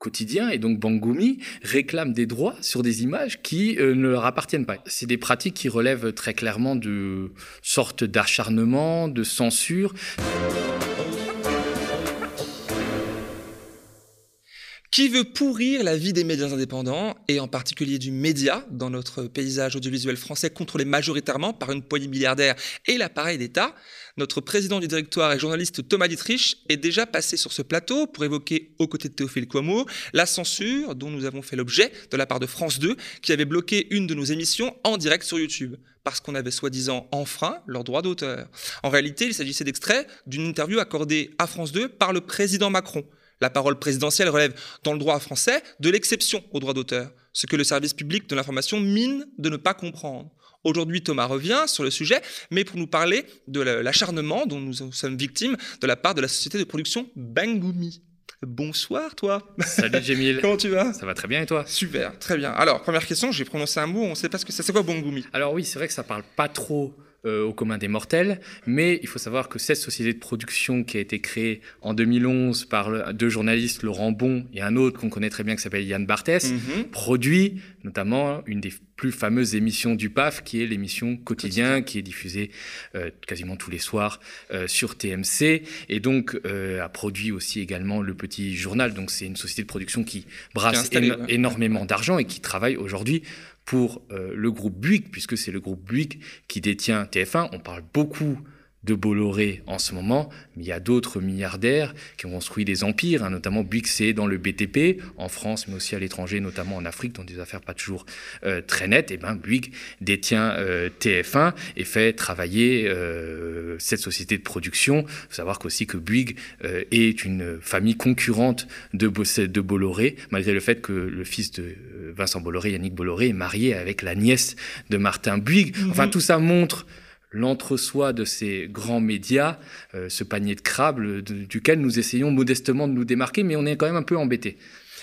quotidien et donc Bangoumi réclament des droits sur des images qui euh, ne leur appartiennent pas. C'est des pratiques qui relèvent très clairement de sortes d'acharnement, de censure. Qui veut pourrir la vie des médias indépendants, et en particulier du média, dans notre paysage audiovisuel français, contrôlé majoritairement par une poignée milliardaire et l'appareil d'État Notre président du directoire et journaliste Thomas Dietrich est déjà passé sur ce plateau pour évoquer, aux côtés de Théophile Kouamouo, la censure dont nous avons fait l'objet de la part de France 2, qui avait bloqué une de nos émissions en direct sur YouTube parce qu'on avait soi-disant enfreint leurs droits d'auteur. En réalité, il s'agissait d'extraits d'une interview accordée à France 2 par le président Macron. La parole présidentielle relève, dans le droit français, de l'exception au droit d'auteur, ce que le service public de l'information mine de ne pas comprendre. Aujourd'hui, Thomas revient sur le sujet, mais pour nous parler de l'acharnement dont nous sommes victimes de la part de la société de production Bangoumi. Bonsoir, toi. Salut, Jémil. Comment tu vas? Ça va très bien et toi? Super, très bien. Alors, première question, j'ai prononcé un mot, on ne sait pas ce que c'est. C'est quoi Bangoumi? Alors oui, c'est vrai que ça parle pas trop euh, au commun des mortels. Mais il faut savoir que cette société de production qui a été créée en 2011 par deux journalistes, Laurent Bon et un autre qu'on connaît très bien qui s'appelle Yann Barthès, mhm. produit notamment une des plus fameuses émissions du PAF, qui est l'émission Quotidien, qui est diffusée euh, quasiment tous les soirs euh, sur TMC, et donc a produit aussi également le Petit Journal. Donc c'est une société de production qui brasse énormément d'argent et qui travaille aujourd'hui pour euh, le groupe Buick, puisque c'est le groupe Buick qui détient TF1. On parle beaucoup de Bolloré en ce moment, mais il y a d'autres milliardaires qui ont construit des empires, hein, notamment Buixé dans le BTP, en France, mais aussi à l'étranger, notamment en Afrique, dans des affaires pas toujours euh, très nettes. Et ben Bouygues détient euh, TF1 et fait travailler euh, cette société de production. Il faut savoir qu'aussi que Bouygues est une famille concurrente de, de Bolloré, malgré le fait que le fils de Vincent Bolloré, Yannick Bolloré, est marié avec la nièce de Martin Bouygues. Enfin, tout ça montre l'entre-soi de ces grands médias, euh, ce panier de crabes duquel nous essayons modestement de nous démarquer, mais on est quand même un peu embêté.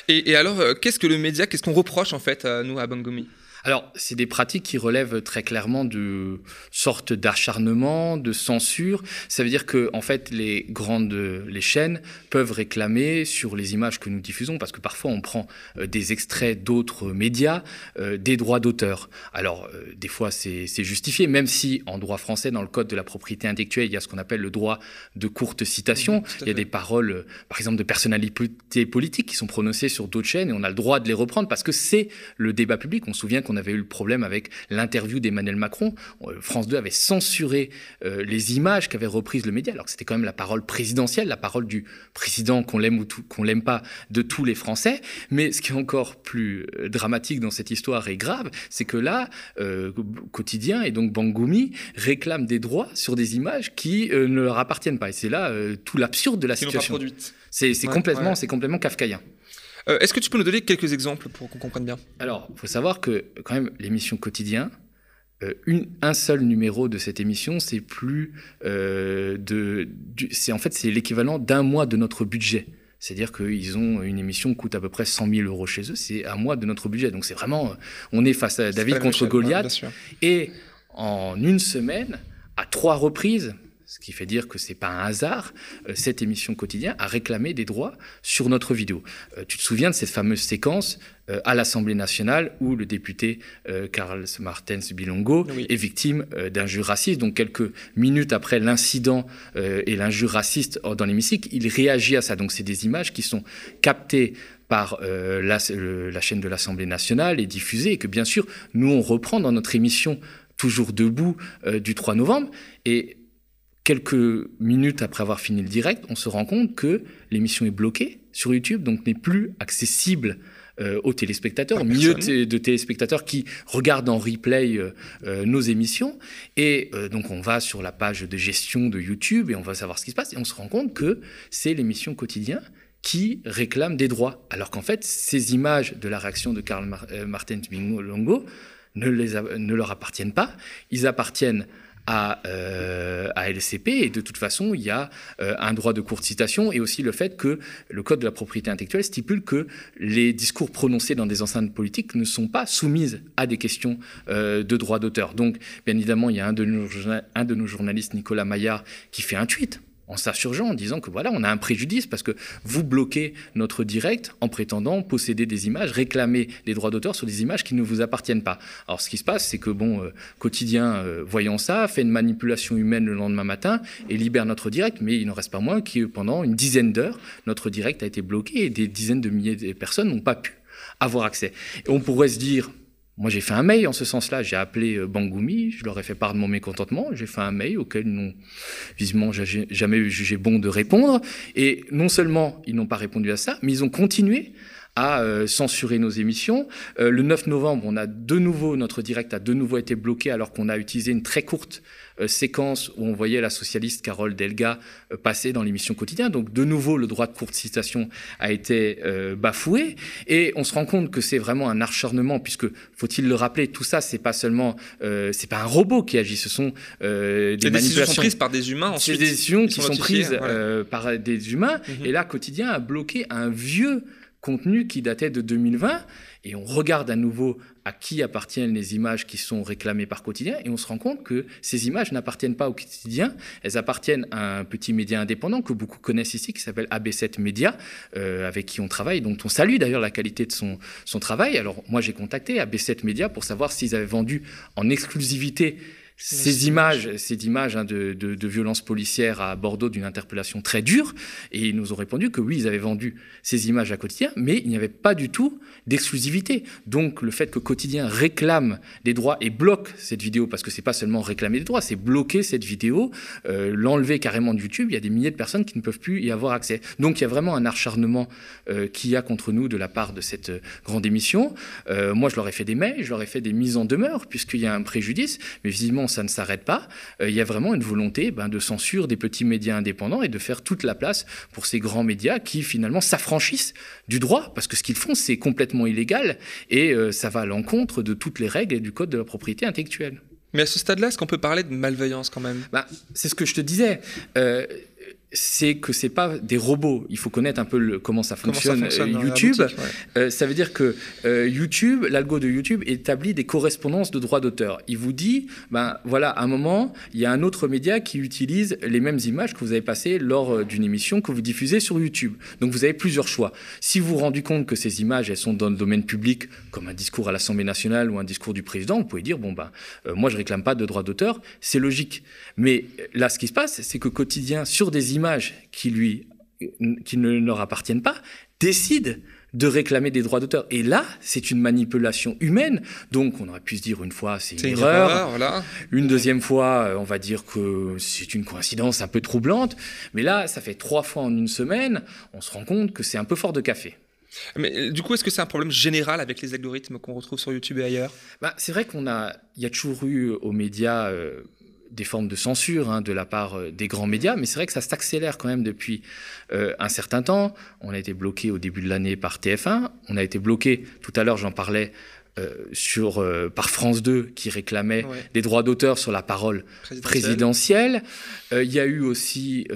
Et, alors, euh, qu'est-ce que le média, qu'est-ce qu'on reproche en fait à nous à Bangomi alors, c'est des pratiques qui relèvent très clairement de sortes d'acharnement, de censure. Ça veut dire que, en fait, les grandes, les chaînes peuvent réclamer sur les images que nous diffusons, parce que parfois on prend euh, des extraits d'autres médias, euh, des droits d'auteur. Alors, euh, des fois, c'est justifié, même si en droit français, dans le code de la propriété intellectuelle, il y a ce qu'on appelle le droit de courte citation. il y a des paroles, par exemple, de personnalités politiques qui sont prononcées sur d'autres chaînes, et on a le droit de les reprendre parce que c'est le débat public. On se souvient qu'on avait eu le problème avec l'interview d'Emmanuel Macron. Euh, France 2 avait censuré euh, les images qu'avait reprises le média, alors que c'était quand même la parole présidentielle, la parole du président qu'on l'aime ou qu'on l'aime pas de tous les Français. Mais ce qui est encore plus euh, dramatique dans cette histoire et grave, c'est que là, Quotidien et donc Bangoumi réclament des droits sur des images qui ne leur appartiennent pas. Et c'est là tout l'absurde de la situation. C'est complètement, c'est complètement kafkaïen. Euh, est-ce que tu peux nous donner quelques exemples pour qu'on comprenne bien? Alors, il faut savoir que quand même l'émission quotidien, euh, un seul numéro de cette émission, c'est plus euh, de, c'est en fait c'est l'équivalent d'un mois de notre budget. C'est-à-dire qu'ils ont une émission qui coûte à peu près 100 000 euros chez eux, c'est un mois de notre budget. Donc c'est vraiment, on est face à David contre Goliath. et en une semaine, à trois reprises, ce qui fait dire que c'est pas un hasard, euh, cette émission quotidienne a réclamé des droits sur notre vidéo. Euh, tu te souviens de cette fameuse séquence euh, à l'Assemblée nationale où le député Carl Martens Bilongo est victime d'injures racistes. Donc quelques minutes après l'incident et l'injure raciste dans l'hémicycle, il réagit à ça. Donc c'est des images qui sont captées par la, la, chaîne de l'Assemblée nationale et diffusées et que bien sûr nous on reprend dans notre émission toujours debout du 3 novembre et quelques minutes après avoir fini le direct, on se rend compte que l'émission est bloquée sur YouTube, donc n'est plus accessible euh, aux téléspectateurs, mieux de téléspectateurs qui regardent en replay euh, euh, nos émissions. Et donc on va sur la page de gestion de YouTube et on va savoir ce qui se passe. Et on se rend compte que c'est l'émission quotidien qui réclame des droits. Alors qu'en fait, ces images de la réaction de Karl Martin Longo ne, les ne leur appartiennent pas. Ils appartiennent à, euh, LCP. Et de toute façon, il y a euh, un droit de courte citation et aussi le fait que le Code de la propriété intellectuelle stipule que les discours prononcés dans des enceintes politiques ne sont pas soumises à des questions euh, de droit d'auteur. Donc, bien évidemment, il y a un de, nos, un de nos journalistes, Nicolas Maillard, qui fait un tweet en s'insurgeant, en disant que voilà, on a un préjudice parce que vous bloquez notre direct en prétendant posséder des images, réclamer des droits d'auteur sur des images qui ne vous appartiennent pas. Alors ce qui se passe, c'est que bon, euh, quotidien, euh, voyant ça, fait une manipulation humaine le lendemain matin et libère notre direct, mais il n'en reste pas moins que pendant une dizaine d'heures, notre direct a été bloqué et des dizaines de milliers de personnes n'ont pas pu avoir accès. Et on pourrait se dire, moi, j'ai fait un mail en ce sens-là. J'ai appelé euh, Bangoumi, je leur ai fait part de mon mécontentement. J'ai fait un mail auquel ils n'ont visiblement jamais jugé bon de répondre. Et non seulement ils n'ont pas répondu à ça, mais ils ont continué à euh, censurer nos émissions. Euh, le 9 novembre, on a de nouveau, notre direct a de nouveau été bloqué alors qu'on a utilisé une très courte euh, séquence où on voyait la socialiste Carole Delga passer dans l'émission quotidienne. Donc de nouveau, le droit de courte citation a été bafoué. Et on se rend compte que c'est vraiment un acharnement, puisque, faut-il le rappeler, tout ça, c'est pas seulement, c'est pas un robot qui agit, ce sont des, des décisions prises par des humains. C'est des décisions qui sont, prises par des humains. Mhm. Et là, quotidien a bloqué un vieux contenu qui datait de 2020. Et on regarde à nouveau à qui appartiennent les images qui sont réclamées par quotidien. Et on se rend compte que ces images n'appartiennent pas au quotidien. Elles appartiennent à un petit média indépendant que beaucoup connaissent ici, qui s'appelle AB7 Media, euh, avec qui on travaille, dont on salue d'ailleurs la qualité de son, son travail. Alors moi j'ai contacté AB7 Media pour savoir s'ils avaient vendu en exclusivité ces images, ces images hein, de, de, de violences policières à Bordeaux d'une interpellation très dure, et ils nous ont répondu que oui, ils avaient vendu ces images à Quotidien, mais il n'y avait pas du tout d'exclusivité. Donc le fait que Quotidien réclame des droits et bloque cette vidéo, parce que c'est pas seulement réclamer des droits, c'est bloquer cette vidéo, euh, l'enlever carrément de YouTube, il y a des milliers de personnes qui ne peuvent plus y avoir accès. Donc il y a vraiment un acharnement euh, qu'il y a contre nous de la part de cette euh, grande émission. Euh, moi, je leur ai fait des mails, je leur ai fait des mises en demeure, puisqu'il y a un préjudice, mais visiblement ça ne s'arrête pas. Euh, il y a vraiment une volonté ben, de censure des petits médias indépendants et de faire toute la place pour ces grands médias qui finalement s'affranchissent du droit, parce que ce qu'ils font, c'est complètement illégal et euh, ça va à l'encontre de toutes les règles et du code de la propriété intellectuelle. Mais à ce stade-là, est-ce qu'on peut parler de malveillance quand même? Ben, C'est ce que je te disais. Euh, c'est que c'est pas des robots. Il faut connaître un peu le, comment ça fonctionne, euh, YouTube. Euh, ça veut dire que euh, YouTube, l'algo de YouTube établit des correspondances de droits d'auteur. Il vous dit, ben voilà, à un moment, il y a un autre média qui utilise les mêmes images que vous avez passées lors d'une émission que vous diffusez sur YouTube. Donc vous avez plusieurs choix. Si vous vous rendez compte que ces images, elles sont dans le domaine public, comme un discours à l'Assemblée nationale ou un discours du président, vous pouvez dire, bon ben, moi je réclame pas de droits d'auteur, c'est logique. Mais là, ce qui se passe, c'est que quotidien sur des images qui, lui, qui ne leur appartiennent pas décide de réclamer des droits d'auteur. Et là, c'est une manipulation humaine. Donc, on aurait pu se dire une fois, c'est une, erreur. Une deuxième fois, on va dire que c'est une coïncidence un peu troublante. Mais là, ça fait trois fois en une semaine. On se rend compte que c'est un peu fort de café. Mais du coup, est-ce que c'est un problème général avec les algorithmes qu'on retrouve sur YouTube et ailleurs? Bah, C'est vrai qu'on a, il y a toujours eu aux médias euh, des formes de censure hein, de la part euh, des grands médias, mais c'est vrai que ça s'accélère quand même depuis euh, un certain temps. On a été bloqué au début de l'année par TF1, on a été bloqué, tout à l'heure j'en parlais, euh, sur, euh, par France 2 qui réclamait des droits d'auteur sur la parole présidentielle. Euh, il y a eu aussi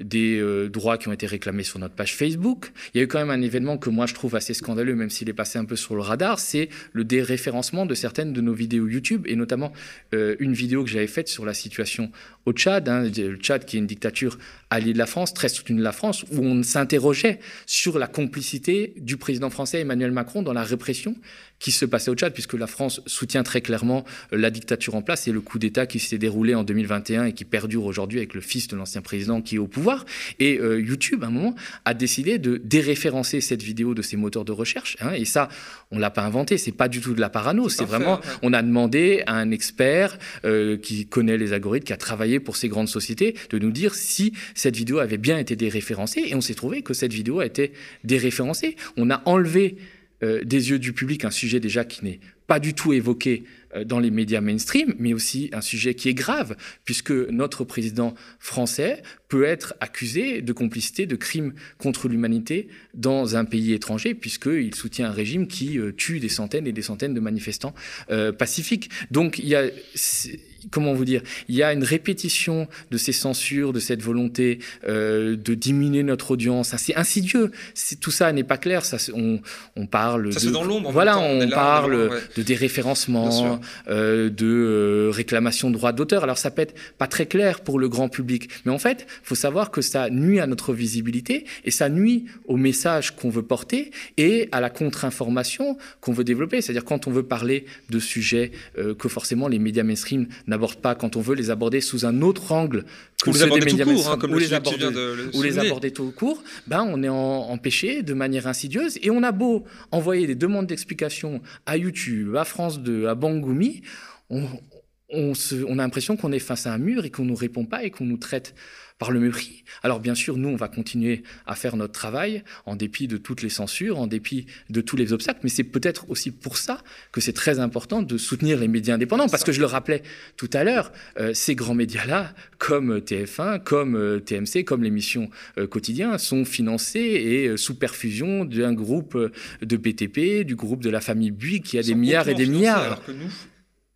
des droits qui ont été réclamés sur notre page Facebook. Il y a eu quand même un événement que moi je trouve assez scandaleux, même s'il est passé un peu sur le radar, c'est le déréférencement de certaines de nos vidéos YouTube, et notamment une vidéo que j'avais faite sur la situation au Tchad, hein, le Tchad qui est une dictature alliée de la France, très soutenue de la France, où on s'interrogeait sur la complicité du président français Emmanuel Macron dans la répression qui se passait au Tchad, puisque la France soutient très clairement euh, la dictature en place et le coup d'État qui s'est déroulé en 2021 et qui perdure aujourd'hui avec le fils de l'ancien président qui est au pouvoir. Et euh, YouTube, à un moment, a décidé de déréférencer cette vidéo de ses moteurs de recherche. Hein, et ça, on l'a pas inventé, c'est pas du tout de la parano, c'est vraiment, on a demandé à un expert euh, qui connaît les algorithmes, qui a travaillé pour ces grandes sociétés, de nous dire si cette vidéo avait bien été déréférencée. Et on s'est trouvé que cette vidéo a été déréférencée. On a enlevé euh, des yeux du public un sujet déjà qui n'est pas du tout évoqué euh, dans les médias mainstream, mais aussi un sujet qui est grave, puisque notre président français peut être accusé de complicité de crimes contre l'humanité dans un pays étranger, puisqu'il soutient un régime qui euh, tue des centaines et des centaines de manifestants pacifiques. Donc il y a comment vous dire, il y a une répétition de ces censures, de cette volonté euh, de diminuer notre audience. C'est insidieux. Tout ça n'est pas clair. Ça, on, on parle. Ça de, dans l'ombre. Voilà, on, parle de déréférencement, euh, de euh, réclamation de droits d'auteur. Alors ça peut être pas très clair pour le grand public, mais en fait, faut savoir que ça nuit à notre visibilité et ça nuit au message qu'on veut porter et à la contre-information qu'on veut développer. C'est-à-dire quand on veut parler de sujets euh, que forcément les médias mainstream n'abordent pas, quand on veut les aborder sous un autre angle que ou ceux les des médias tout court, hein, comme ou le les aborder, le ou les souligner. aborder tout court, ben on est empêché de manière insidieuse et on a beau envoyer des demandes d'explications à YouTube, à France 2, à Bangoumi, on, on, se- on a l'impression qu'on est face à un mur et qu'on nous répond pas et qu'on nous traite par le mépris. Alors bien sûr, nous, on va continuer à faire notre travail en dépit de toutes les censures, en dépit de tous les obstacles, mais c'est peut-être aussi pour ça que c'est très important de soutenir les médias indépendants, parce que je le rappelais tout à l'heure, euh, ces grands médias-là, comme TF1, comme euh, TMC, comme l'émission euh, Quotidien, sont financés et euh, sous perfusion d'un groupe euh, de BTP, du groupe de la famille Bouygues, qui a des milliards et des milliards. Alors que nous,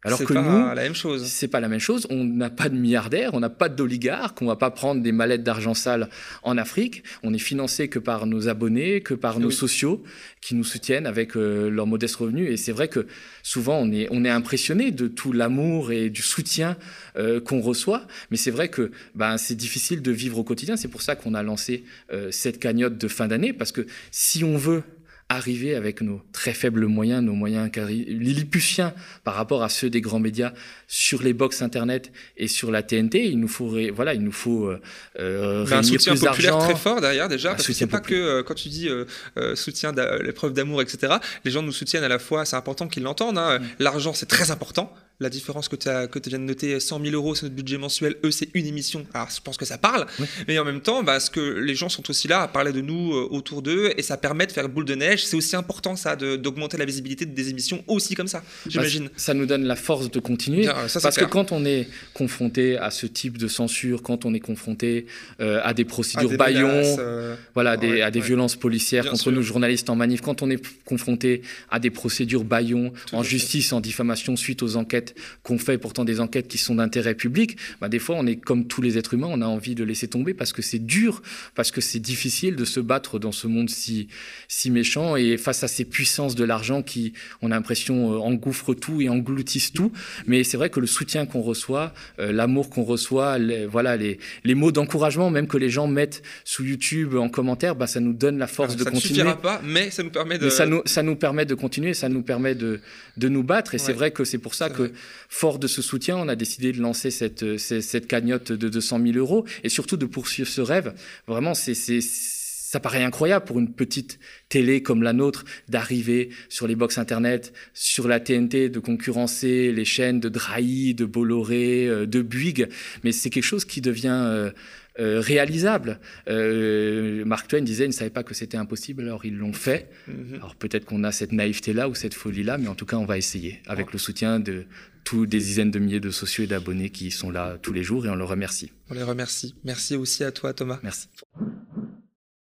Alors que pas nous, la même chose. c'est pas la même chose. On n'a pas de milliardaires, on n'a pas d'oligarques, on va pas prendre des mallettes d'argent sale en Afrique. On est financé que par nos abonnés, que par nos Oui. sociaux qui nous soutiennent avec euh, leurs modestes revenus. Et c'est vrai que souvent on est, on est impressionné de tout l'amour et du soutien euh, qu'on reçoit. Mais c'est vrai que ben, c'est difficile de vivre au quotidien. C'est pour ça qu'on a lancé euh, cette cagnotte de fin d'année parce que si on veut arriver avec nos très faibles moyens, nos moyens lilliputiens par rapport à ceux des grands médias sur les box internet et sur la TNT, il nous faut voilà, il nous faut euh, euh, Ben, un soutien plus populaire très fort derrière déjà, Un parce que c'est pas que euh, quand tu dis euh, euh, soutien, l'épreuve d'amour, etc. Les gens nous soutiennent à la fois, c'est important qu'ils l'entendent. hein. L'argent, c'est très important. La différence que tu que viens de noter, 100 000 euros, c'est notre budget mensuel. Eux, c'est une émission. Alors, je pense que ça parle. Oui. Mais en même temps, bah, ce que les gens sont aussi là à parler de nous euh, autour d'eux, et ça permet de faire boule de neige. C'est aussi important ça, d'augmenter la visibilité des émissions aussi comme ça. J'imagine. Bah, ça nous donne la force de continuer. Bien, ça, c'est Parce que quand on est confronté à ce type de censure, quand on est confronté euh, à des procédures des baillons, menaces, euh, voilà, des- ouais, à des ouais. violences policières Bien contre sûr. nous journalistes en manif, quand on est confronté à des procédures baillons Tout en fait. justice, en diffamation suite aux enquêtes qu'on fait, pourtant des enquêtes qui sont d'intérêt public, bah, des fois on est comme tous les êtres humains, on a envie de laisser tomber parce que c'est dur, parce que c'est difficile de se battre dans ce monde si, si méchant et face à ces puissances de l'argent qui, on a l'impression, euh, engouffrent tout et engloutissent tout. Mais c'est vrai que le soutien qu'on reçoit, euh, l'amour qu'on reçoit, les, voilà, les, les mots d'encouragement même que les gens mettent sous YouTube en commentaire, bah, ça nous donne la force ça de ne continuer. suffira pas, mais ça nous permet de. Mais ça nous, ça nous permet de continuer, ça nous permet de, de nous battre. Et c'est vrai que c'est pour ça que. Fort de ce soutien, on a décidé de lancer cette, euh, cette, cagnotte de 200 000 euros et surtout de poursuivre ce rêve. Vraiment, c'est, c'est, ça paraît incroyable pour une petite télé comme la nôtre d'arriver sur les box internet, sur la TNT, de concurrencer les chaînes de Drahi, de Bolloré, euh, de Bouygues. Mais c'est quelque chose qui devient euh, euh, réalisable. Euh, Mark Twain disait, ils ne savaient pas que c'était impossible, alors ils l'ont fait. Mhm. Alors peut-être qu'on a cette naïveté-là ou cette folie-là, mais en tout cas, on va essayer avec le soutien de tous des dizaines de milliers de sociaux et d'abonnés qui sont là tous les jours et on le remercie. On les remercie. Merci aussi à toi, Thomas. Merci.